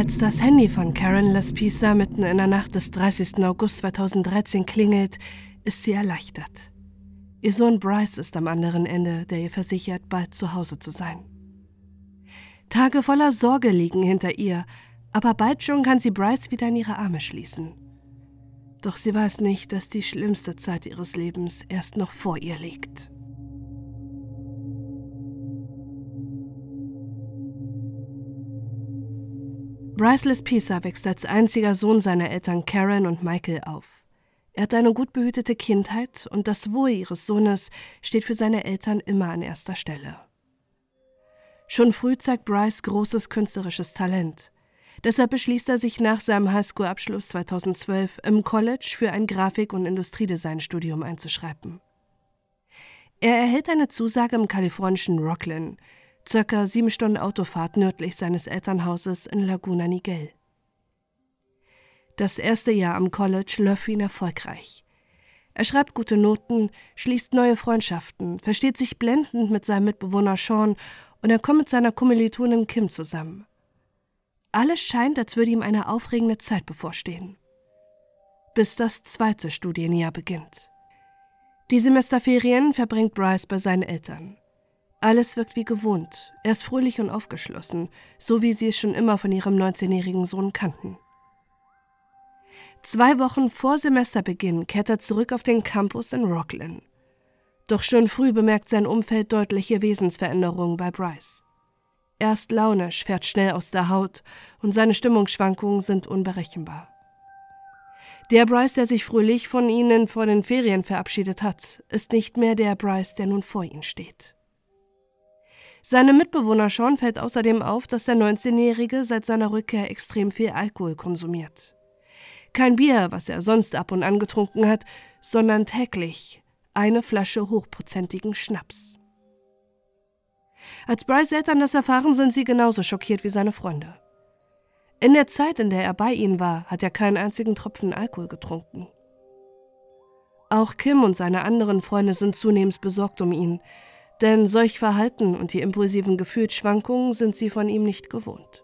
Als das Handy von Karen Laspisa mitten in der Nacht des 30. August 2013 klingelt, ist sie erleichtert. Ihr Sohn Bryce ist am anderen Ende, der ihr versichert, bald zu Hause zu sein. Tage voller Sorge liegen hinter ihr, aber bald schon kann sie Bryce wieder in ihre Arme schließen. Doch sie weiß nicht, dass die schlimmste Zeit ihres Lebens erst noch vor ihr liegt. Bryceless Pisa wächst als einziger Sohn seiner Eltern Karen und Michael auf. Er hat eine gut behütete Kindheit und das Wohl ihres Sohnes steht für seine Eltern immer an erster Stelle. Schon früh zeigt Bryce großes künstlerisches Talent. Deshalb beschließt er sich nach seinem Highschool-Abschluss 2012 im College für ein Grafik- und Industriedesign-Studium einzuschreiben. Er erhält eine Zusage im kalifornischen Rocklin, circa sieben Stunden Autofahrt nördlich seines Elternhauses in Laguna Niguel. Das erste Jahr am College läuft für ihn erfolgreich. Er schreibt gute Noten, schließt neue Freundschaften, versteht sich blendend mit seinem Mitbewohner Sean und er kommt mit seiner Kommilitonin Kim zusammen. Alles scheint, als würde ihm eine aufregende Zeit bevorstehen. Bis das zweite Studienjahr beginnt. Die Semesterferien verbringt Bryce bei seinen Eltern. Alles wirkt wie gewohnt. Er ist fröhlich und aufgeschlossen, so wie sie es schon immer von ihrem 19-jährigen Sohn kannten. Zwei Wochen vor Semesterbeginn kehrt er zurück auf den Campus in Rocklin. Doch schon früh bemerkt sein Umfeld deutliche Wesensveränderungen bei Bryce. Er ist launisch, fährt schnell aus der Haut und seine Stimmungsschwankungen sind unberechenbar. Der Bryce, der sich fröhlich von ihnen vor den Ferien verabschiedet hat, ist nicht mehr der Bryce, der nun vor ihnen steht. Seinem Mitbewohner Sean fällt außerdem auf, dass der 19-Jährige seit seiner Rückkehr extrem viel Alkohol konsumiert. Kein Bier, was er sonst ab und an getrunken hat, sondern täglich eine Flasche hochprozentigen Schnaps. Als Bryce Eltern das erfahren, sind sie genauso schockiert wie seine Freunde. In der Zeit, in der er bei ihnen war, hat er keinen einzigen Tropfen Alkohol getrunken. Auch Kim und seine anderen Freunde sind zunehmend besorgt um ihn, denn solch Verhalten und die impulsiven Gefühlsschwankungen sind sie von ihm nicht gewohnt.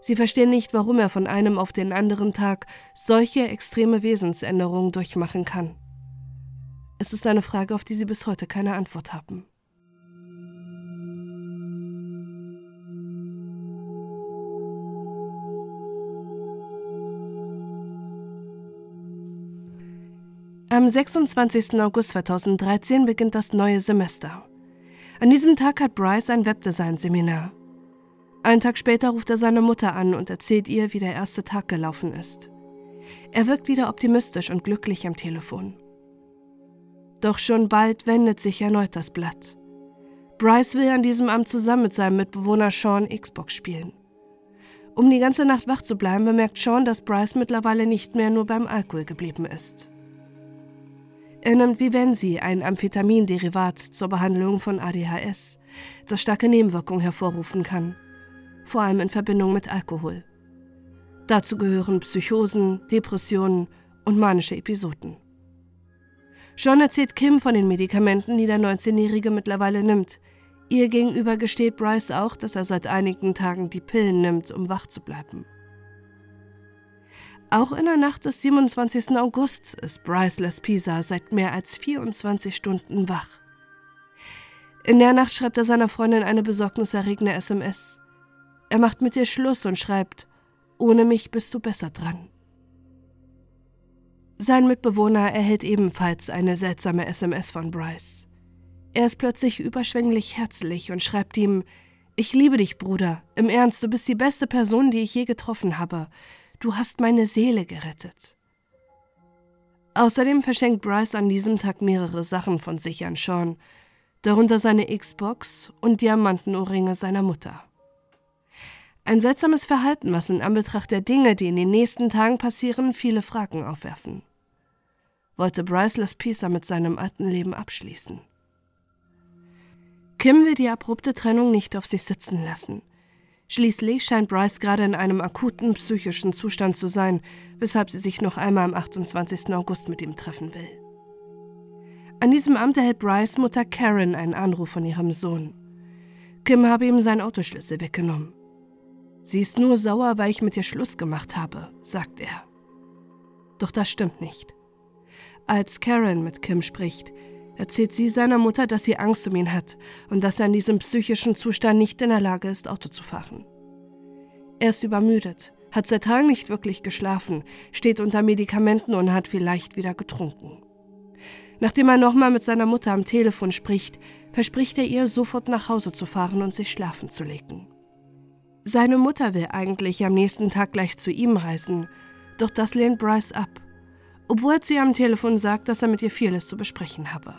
Sie verstehen nicht, warum er von einem auf den anderen Tag solche extreme Wesensänderungen durchmachen kann. Es ist eine Frage, auf die sie bis heute keine Antwort haben. Am 26. August 2013 beginnt das neue Semester. An diesem Tag hat Bryce ein Webdesign-Seminar. Einen Tag später ruft er seine Mutter an und erzählt ihr, wie der erste Tag gelaufen ist. Er wirkt wieder optimistisch und glücklich am Telefon. Doch schon bald wendet sich erneut das Blatt. Bryce will an diesem Abend zusammen mit seinem Mitbewohner Sean Xbox spielen. Um die ganze Nacht wach zu bleiben, bemerkt Sean, dass Bryce mittlerweile nicht mehr nur beim Alkohol geblieben ist. Er nimmt Vivensi, ein Amphetaminderivat zur Behandlung von ADHS, das starke Nebenwirkungen hervorrufen kann, vor allem in Verbindung mit Alkohol. Dazu gehören Psychosen, Depressionen und manische Episoden. John erzählt Kim von den Medikamenten, die der 19-Jährige mittlerweile nimmt. Ihr gegenüber gesteht Bryce auch, dass er seit einigen Tagen die Pillen nimmt, um wach zu bleiben. Auch in der Nacht des 27. August ist Bryce Lespisa seit mehr als 24 Stunden wach. In der Nacht schreibt er seiner Freundin eine besorgniserregende SMS. Er macht mit ihr Schluss und schreibt, ohne mich bist du besser dran. Sein Mitbewohner erhält ebenfalls eine seltsame SMS von Bryce. Er ist plötzlich überschwänglich herzlich und schreibt ihm, ich liebe dich, Bruder. Im Ernst, du bist die beste Person, die ich je getroffen habe. Du hast meine Seele gerettet. Außerdem verschenkt Bryce an diesem Tag mehrere Sachen von sich an Sean, darunter seine Xbox und Diamantenohrringe seiner Mutter. Ein seltsames Verhalten, was in Anbetracht der Dinge, die in den nächsten Tagen passieren, viele Fragen aufwerfen. Wollte Bryce Laspisa mit seinem alten Leben abschließen? Kim will die abrupte Trennung nicht auf sich sitzen lassen. Schließlich scheint Bryce gerade in einem akuten psychischen Zustand zu sein, weshalb sie sich noch einmal am 28. August mit ihm treffen will. An diesem Abend erhält Bryce Mutter Karen einen Anruf von ihrem Sohn. Kim habe ihm seinen Autoschlüssel weggenommen. Sie ist nur sauer, weil ich mit ihr Schluss gemacht habe, sagt er. Doch das stimmt nicht. Als Karen mit Kim spricht, erzählt sie seiner Mutter, dass sie Angst um ihn hat und dass er in diesem psychischen Zustand nicht in der Lage ist, Auto zu fahren. Er ist übermüdet, hat seit Tagen nicht wirklich geschlafen, steht unter Medikamenten und hat vielleicht wieder getrunken. Nachdem er nochmal mit seiner Mutter am Telefon spricht, verspricht er ihr, sofort nach Hause zu fahren und sich schlafen zu legen. Seine Mutter will eigentlich am nächsten Tag gleich zu ihm reisen, doch das lehnt Bryce ab, obwohl er zu ihr am Telefon sagt, dass er mit ihr vieles zu besprechen habe.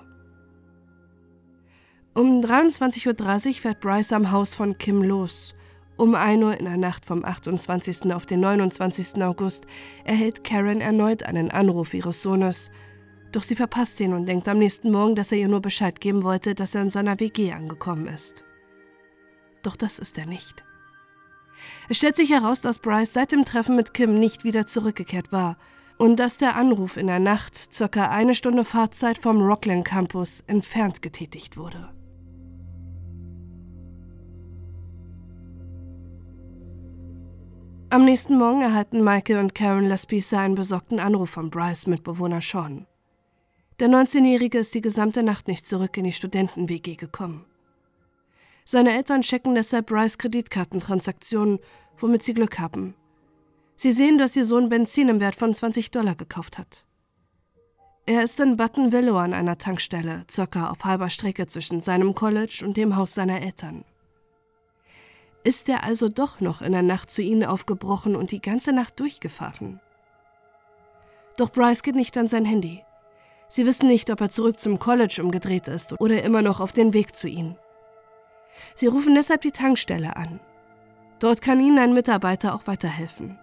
Um 23.30 Uhr fährt Bryce am Haus von Kim los. Um 1 Uhr in der Nacht vom 28. auf den 29. August erhält Karen erneut einen Anruf ihres Sohnes, doch sie verpasst ihn und denkt am nächsten Morgen, dass er ihr nur Bescheid geben wollte, dass er in seiner WG angekommen ist. Doch das ist er nicht. Es stellt sich heraus, dass Bryce seit dem Treffen mit Kim nicht wieder zurückgekehrt war und dass der Anruf in der Nacht, circa eine Stunde Fahrzeit vom Rockland Campus, entfernt getätigt wurde. Am nächsten Morgen erhalten Michael und Karen Laspisa einen besorgten Anruf von Bryce Mitbewohner Sean. Der 19-Jährige ist die gesamte Nacht nicht zurück in die Studenten-WG gekommen. Seine Eltern checken deshalb Bryce Kreditkartentransaktionen, womit sie Glück haben. Sie sehen, dass ihr Sohn Benzin im Wert von 20 Dollar gekauft hat. Er ist in Button Willow an einer Tankstelle, circa auf halber Strecke zwischen seinem College und dem Haus seiner Eltern. Ist er also doch noch in der Nacht zu ihnen aufgebrochen und die ganze Nacht durchgefahren? Doch Bryce geht nicht an sein Handy. Sie wissen nicht, ob er zurück zum College umgedreht ist oder immer noch auf den Weg zu ihnen. Sie rufen deshalb die Tankstelle an. Dort kann ihnen ein Mitarbeiter auch weiterhelfen.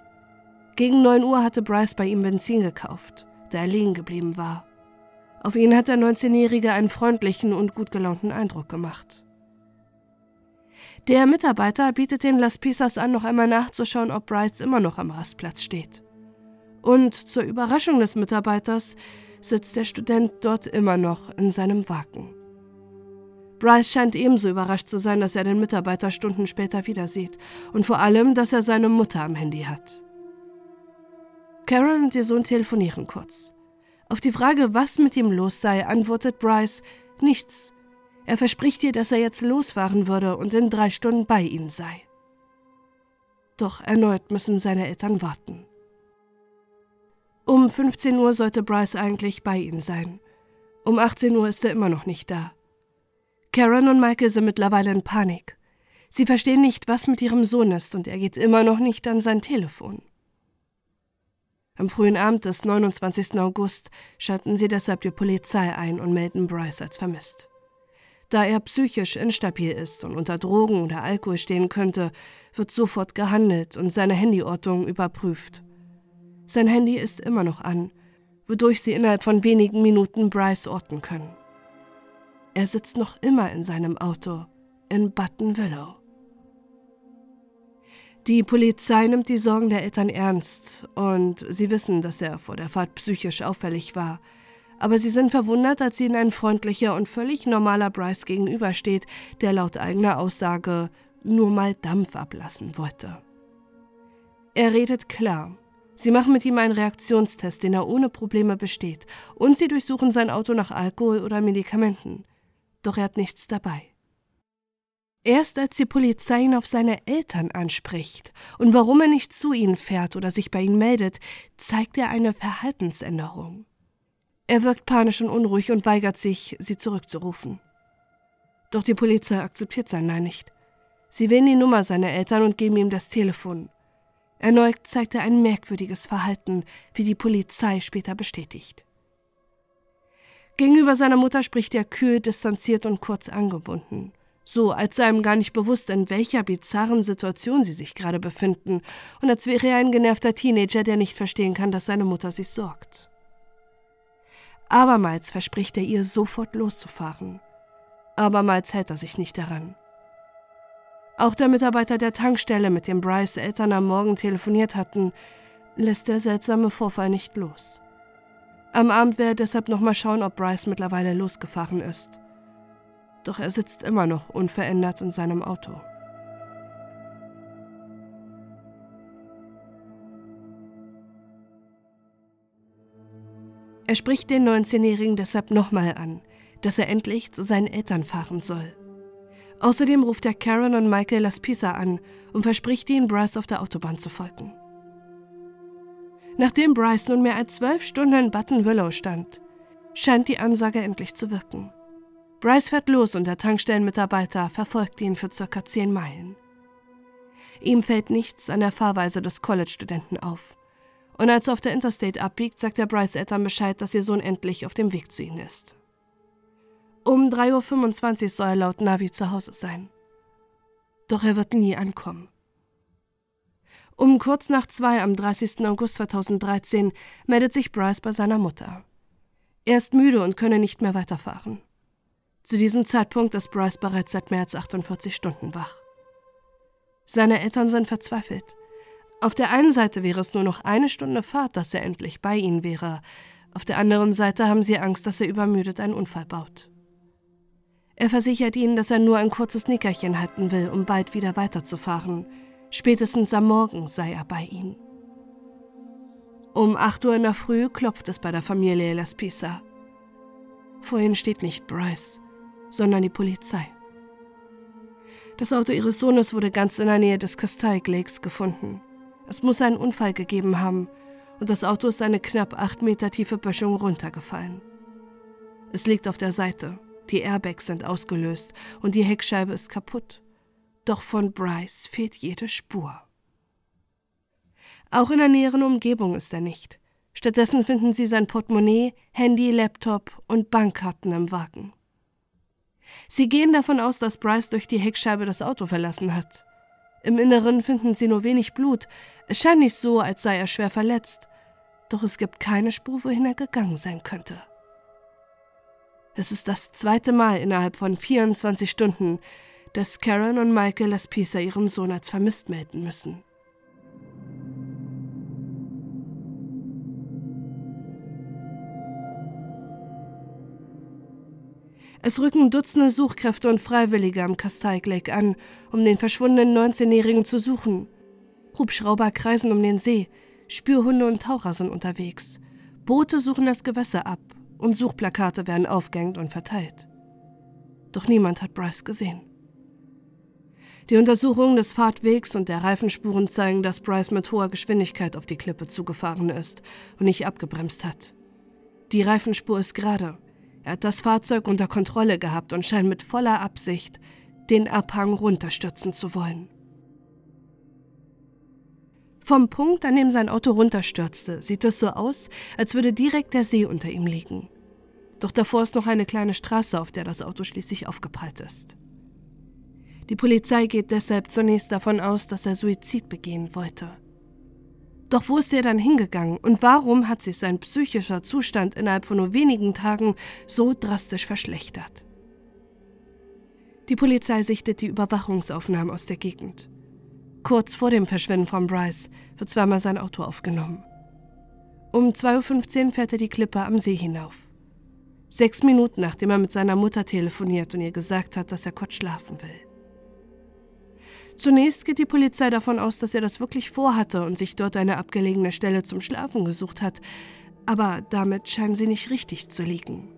Gegen 9 Uhr hatte Bryce bei ihm Benzin gekauft, da er liegen geblieben war. Auf ihn hat der 19-Jährige einen freundlichen und gut gelaunten Eindruck gemacht. Der Mitarbeiter bietet den Las Pisas an, noch einmal nachzuschauen, ob Bryce immer noch am Rastplatz steht. Und zur Überraschung des Mitarbeiters sitzt der Student dort immer noch in seinem Wagen. Bryce scheint ebenso überrascht zu sein, dass er den Mitarbeiter Stunden später wieder sieht und vor allem, dass er seine Mutter am Handy hat. Karen und ihr Sohn telefonieren kurz. Auf die Frage, was mit ihm los sei, antwortet Bryce nichts. Er verspricht ihr, dass er jetzt losfahren würde und in drei Stunden bei ihnen sei. Doch erneut müssen seine Eltern warten. Um 15 Uhr sollte Bryce eigentlich bei ihnen sein. Um 18 Uhr ist er immer noch nicht da. Karen und Michael sind mittlerweile in Panik. Sie verstehen nicht, was mit ihrem Sohn ist, und er geht immer noch nicht an sein Telefon. Am frühen Abend des 29. August schalten sie deshalb die Polizei ein und melden Bryce als vermisst. Da er psychisch instabil ist und unter Drogen oder Alkohol stehen könnte, wird sofort gehandelt und seine Handyortung überprüft. Sein Handy ist immer noch an, wodurch sie innerhalb von wenigen Minuten Bryce orten können. Er sitzt noch immer in seinem Auto in Button Willow. Die Polizei nimmt die Sorgen der Eltern ernst und sie wissen, dass er vor der Fahrt psychisch auffällig war. Aber sie sind verwundert, als ihnen ein freundlicher und völlig normaler Bryce gegenübersteht, der laut eigener Aussage nur mal Dampf ablassen wollte. Er redet klar Sie machen mit ihm einen Reaktionstest, den er ohne Probleme besteht, und sie durchsuchen sein Auto nach Alkohol oder Medikamenten. Doch er hat nichts dabei. Erst als die Polizei ihn auf seine Eltern anspricht und warum er nicht zu ihnen fährt oder sich bei ihnen meldet, zeigt er eine Verhaltensänderung. Er wirkt panisch und unruhig und weigert sich, sie zurückzurufen. Doch die Polizei akzeptiert sein Nein nicht. Sie wählen die Nummer seiner Eltern und geben ihm das Telefon. Erneut zeigt er ein merkwürdiges Verhalten, wie die Polizei später bestätigt. Gegenüber seiner Mutter spricht er kühl, distanziert und kurz angebunden, so als sei ihm gar nicht bewusst, in welcher bizarren Situation sie sich gerade befinden und als wäre er ein genervter Teenager, der nicht verstehen kann, dass seine Mutter sich sorgt. Abermals verspricht er ihr, sofort loszufahren. Abermals hält er sich nicht daran. Auch der Mitarbeiter der Tankstelle, mit dem Bryce Eltern am Morgen telefoniert hatten, lässt der seltsame Vorfall nicht los. Am Abend will er deshalb nochmal schauen, ob Bryce mittlerweile losgefahren ist. Doch er sitzt immer noch unverändert in seinem Auto. Er spricht den 19-Jährigen deshalb nochmal an, dass er endlich zu seinen Eltern fahren soll. Außerdem ruft er Karen und Michael Las Pisa an und verspricht ihnen, Bryce auf der Autobahn zu folgen. Nachdem Bryce nun mehr als zwölf Stunden in Button Willow stand, scheint die Ansage endlich zu wirken. Bryce fährt los und der Tankstellenmitarbeiter verfolgt ihn für circa zehn Meilen. Ihm fällt nichts an der Fahrweise des College-Studenten auf. Und als er auf der Interstate abbiegt, sagt er Bryce Eltern Bescheid, dass ihr Sohn endlich auf dem Weg zu ihnen ist. Um 3.25 Uhr soll er laut Navi zu Hause sein. Doch er wird nie ankommen. Um kurz nach zwei am 30. August 2013 meldet sich Bryce bei seiner Mutter. Er ist müde und könne nicht mehr weiterfahren. Zu diesem Zeitpunkt ist Bryce bereits seit mehr als 48 Stunden wach. Seine Eltern sind verzweifelt. Auf der einen Seite wäre es nur noch eine Stunde Fahrt, dass er endlich bei ihnen wäre. Auf der anderen Seite haben sie Angst, dass er übermüdet einen Unfall baut. Er versichert ihnen, dass er nur ein kurzes Nickerchen halten will, um bald wieder weiterzufahren. Spätestens am Morgen sei er bei ihnen. Um 8 Uhr in der Früh klopft es bei der Familie Las Pisa. Vorhin steht nicht Bryce, sondern die Polizei. Das Auto ihres Sohnes wurde ganz in der Nähe des Castaic Lakes gefunden. Es muss einen Unfall gegeben haben und das Auto ist eine knapp acht Meter tiefe Böschung runtergefallen. Es liegt auf der Seite, die Airbags sind ausgelöst und die Heckscheibe ist kaputt. Doch von Bryce fehlt jede Spur. Auch in der näheren Umgebung ist er nicht. Stattdessen finden sie sein Portemonnaie, Handy, Laptop und Bankkarten im Wagen. Sie gehen davon aus, dass Bryce durch die Heckscheibe das Auto verlassen hat. Im Inneren finden sie nur wenig Blut. Es scheint nicht so, als sei er schwer verletzt. Doch es gibt keine Spur, wohin er gegangen sein könnte. Es ist das zweite Mal innerhalb von 24 Stunden, dass Karen und Michael Laspisa ihren Sohn als vermisst melden müssen. Es rücken Dutzende Suchkräfte und Freiwillige am Castaic Lake an, um den verschwundenen 19-Jährigen zu suchen. Hubschrauber kreisen um den See, Spürhunde und Taucher sind unterwegs. Boote suchen das Gewässer ab und Suchplakate werden aufgehängt und verteilt. Doch niemand hat Bryce gesehen. Die Untersuchungen des Fahrtwegs und der Reifenspuren zeigen, dass Bryce mit hoher Geschwindigkeit auf die Klippe zugefahren ist und nicht abgebremst hat. Die Reifenspur ist gerade. Er hat das Fahrzeug unter Kontrolle gehabt und scheint mit voller Absicht, den Abhang runterstürzen zu wollen. Vom Punkt, an dem sein Auto runterstürzte, sieht es so aus, als würde direkt der See unter ihm liegen. Doch davor ist noch eine kleine Straße, auf der das Auto schließlich aufgeprallt ist. Die Polizei geht deshalb zunächst davon aus, dass er Suizid begehen wollte. Doch wo ist er dann hingegangen und warum hat sich sein psychischer Zustand innerhalb von nur wenigen Tagen so drastisch verschlechtert? Die Polizei sichtet die Überwachungsaufnahmen aus der Gegend. Kurz vor dem Verschwinden von Bryce wird zweimal sein Auto aufgenommen. Um 2.15 Uhr fährt er die Klippe am See hinauf. Sechs Minuten nachdem er mit seiner Mutter telefoniert und ihr gesagt hat, dass er kurz schlafen will. Zunächst geht die Polizei davon aus, dass er das wirklich vorhatte und sich dort eine abgelegene Stelle zum Schlafen gesucht hat, aber damit scheinen sie nicht richtig zu liegen.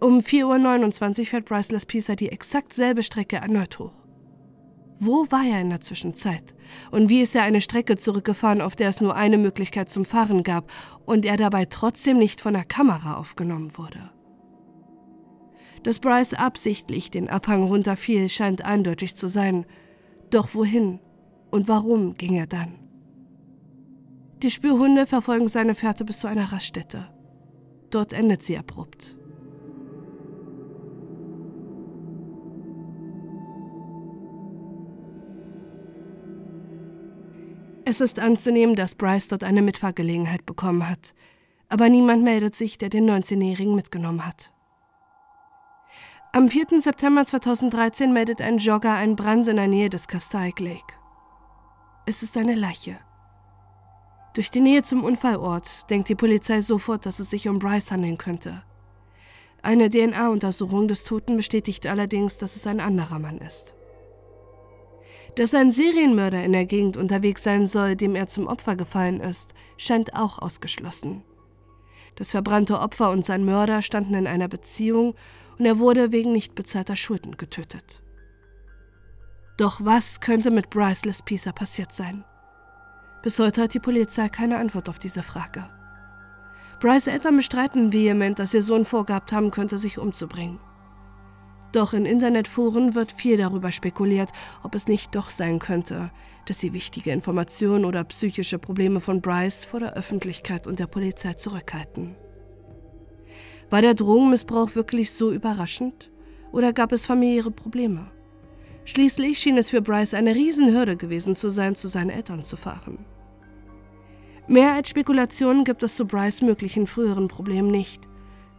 Um 4.29 Uhr fährt Bryce Laspisa die exakt selbe Strecke erneut hoch. Wo war er in der Zwischenzeit? Und wie ist er eine Strecke zurückgefahren, auf der es nur eine Möglichkeit zum Fahren gab und er dabei trotzdem nicht von der Kamera aufgenommen wurde? Dass Bryce absichtlich den Abhang runterfiel, scheint eindeutig zu sein – doch wohin und warum ging er dann? Die Spürhunde verfolgen seine Fährte bis zu einer Raststätte. Dort endet sie abrupt. Es ist anzunehmen, dass Bryce dort eine Mitfahrgelegenheit bekommen hat, aber niemand meldet sich, der den 19-Jährigen mitgenommen hat. Am 4. September 2013 meldet ein Jogger einen Brand in der Nähe des Castaic Lake. Es ist eine Leiche. Durch die Nähe zum Unfallort denkt die Polizei sofort, dass es sich um Bryce handeln könnte. Eine DNA-Untersuchung des Toten bestätigt allerdings, dass es ein anderer Mann ist. Dass ein Serienmörder in der Gegend unterwegs sein soll, dem er zum Opfer gefallen ist, scheint auch ausgeschlossen. Das verbrannte Opfer und sein Mörder standen in einer Beziehung und er wurde wegen nicht bezahlter Schulden getötet. Doch was könnte mit Bryce Lespisa passiert sein? Bis heute hat die Polizei keine Antwort auf diese Frage. Bryce Eltern bestreiten vehement, dass ihr Sohn vorgehabt haben könnte, sich umzubringen. Doch in Internetforen wird viel darüber spekuliert, ob es nicht doch sein könnte, dass sie wichtige Informationen oder psychische Probleme von Bryce vor der Öffentlichkeit und der Polizei zurückhalten. War der Drogenmissbrauch wirklich so überraschend oder gab es familiäre Probleme? Schließlich schien es für Bryce eine Riesenhürde gewesen zu sein, zu seinen Eltern zu fahren. Mehr als Spekulationen gibt es zu Bryce möglichen früheren Problemen nicht.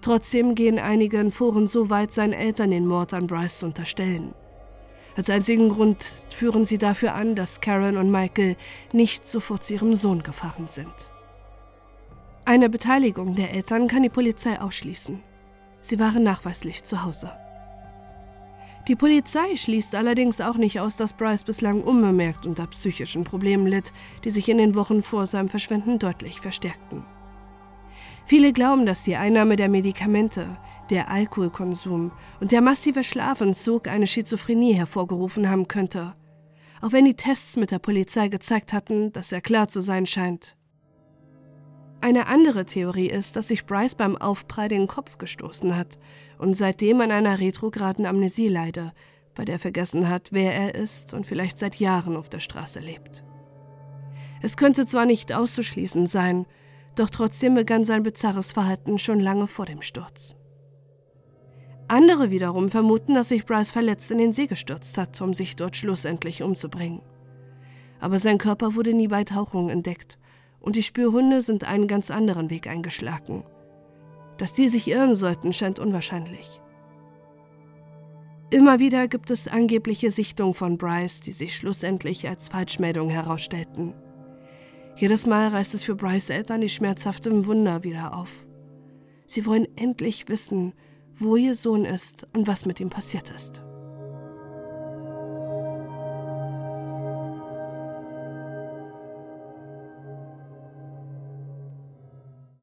Trotzdem gehen einige in Foren so weit, seinen Eltern den Mord an Bryce zu unterstellen. Als einzigen Grund führen sie dafür an, dass Karen und Michael nicht sofort zu ihrem Sohn gefahren sind. Eine Beteiligung der Eltern kann die Polizei ausschließen. Sie waren nachweislich zu Hause. Die Polizei schließt allerdings auch nicht aus, dass Bryce bislang unbemerkt unter psychischen Problemen litt, die sich in den Wochen vor seinem Verschwinden deutlich verstärkten. Viele glauben, dass die Einnahme der Medikamente, der Alkoholkonsum und der massive Schlafentzug eine Schizophrenie hervorgerufen haben könnte, auch wenn die Tests mit der Polizei gezeigt hatten, dass er klar zu sein scheint. Eine andere Theorie ist, dass sich Bryce beim Aufprall den Kopf gestoßen hat und seitdem an einer retrograden Amnesie leide, bei der er vergessen hat, wer er ist und vielleicht seit Jahren auf der Straße lebt. Es könnte zwar nicht auszuschließen sein, doch trotzdem begann sein bizarres Verhalten schon lange vor dem Sturz. Andere wiederum vermuten, dass sich Bryce verletzt in den See gestürzt hat, um sich dort schlussendlich umzubringen. Aber sein Körper wurde nie bei Tauchungen entdeckt und die Spürhunde sind einen ganz anderen Weg eingeschlagen. Dass die sich irren sollten, scheint unwahrscheinlich. Immer wieder gibt es angebliche Sichtungen von Bryce, die sich schlussendlich als Falschmeldung herausstellten. Jedes Mal reißt es für Bryce Eltern die schmerzhaften Wunder wieder auf. Sie wollen endlich wissen, wo ihr Sohn ist und was mit ihm passiert ist.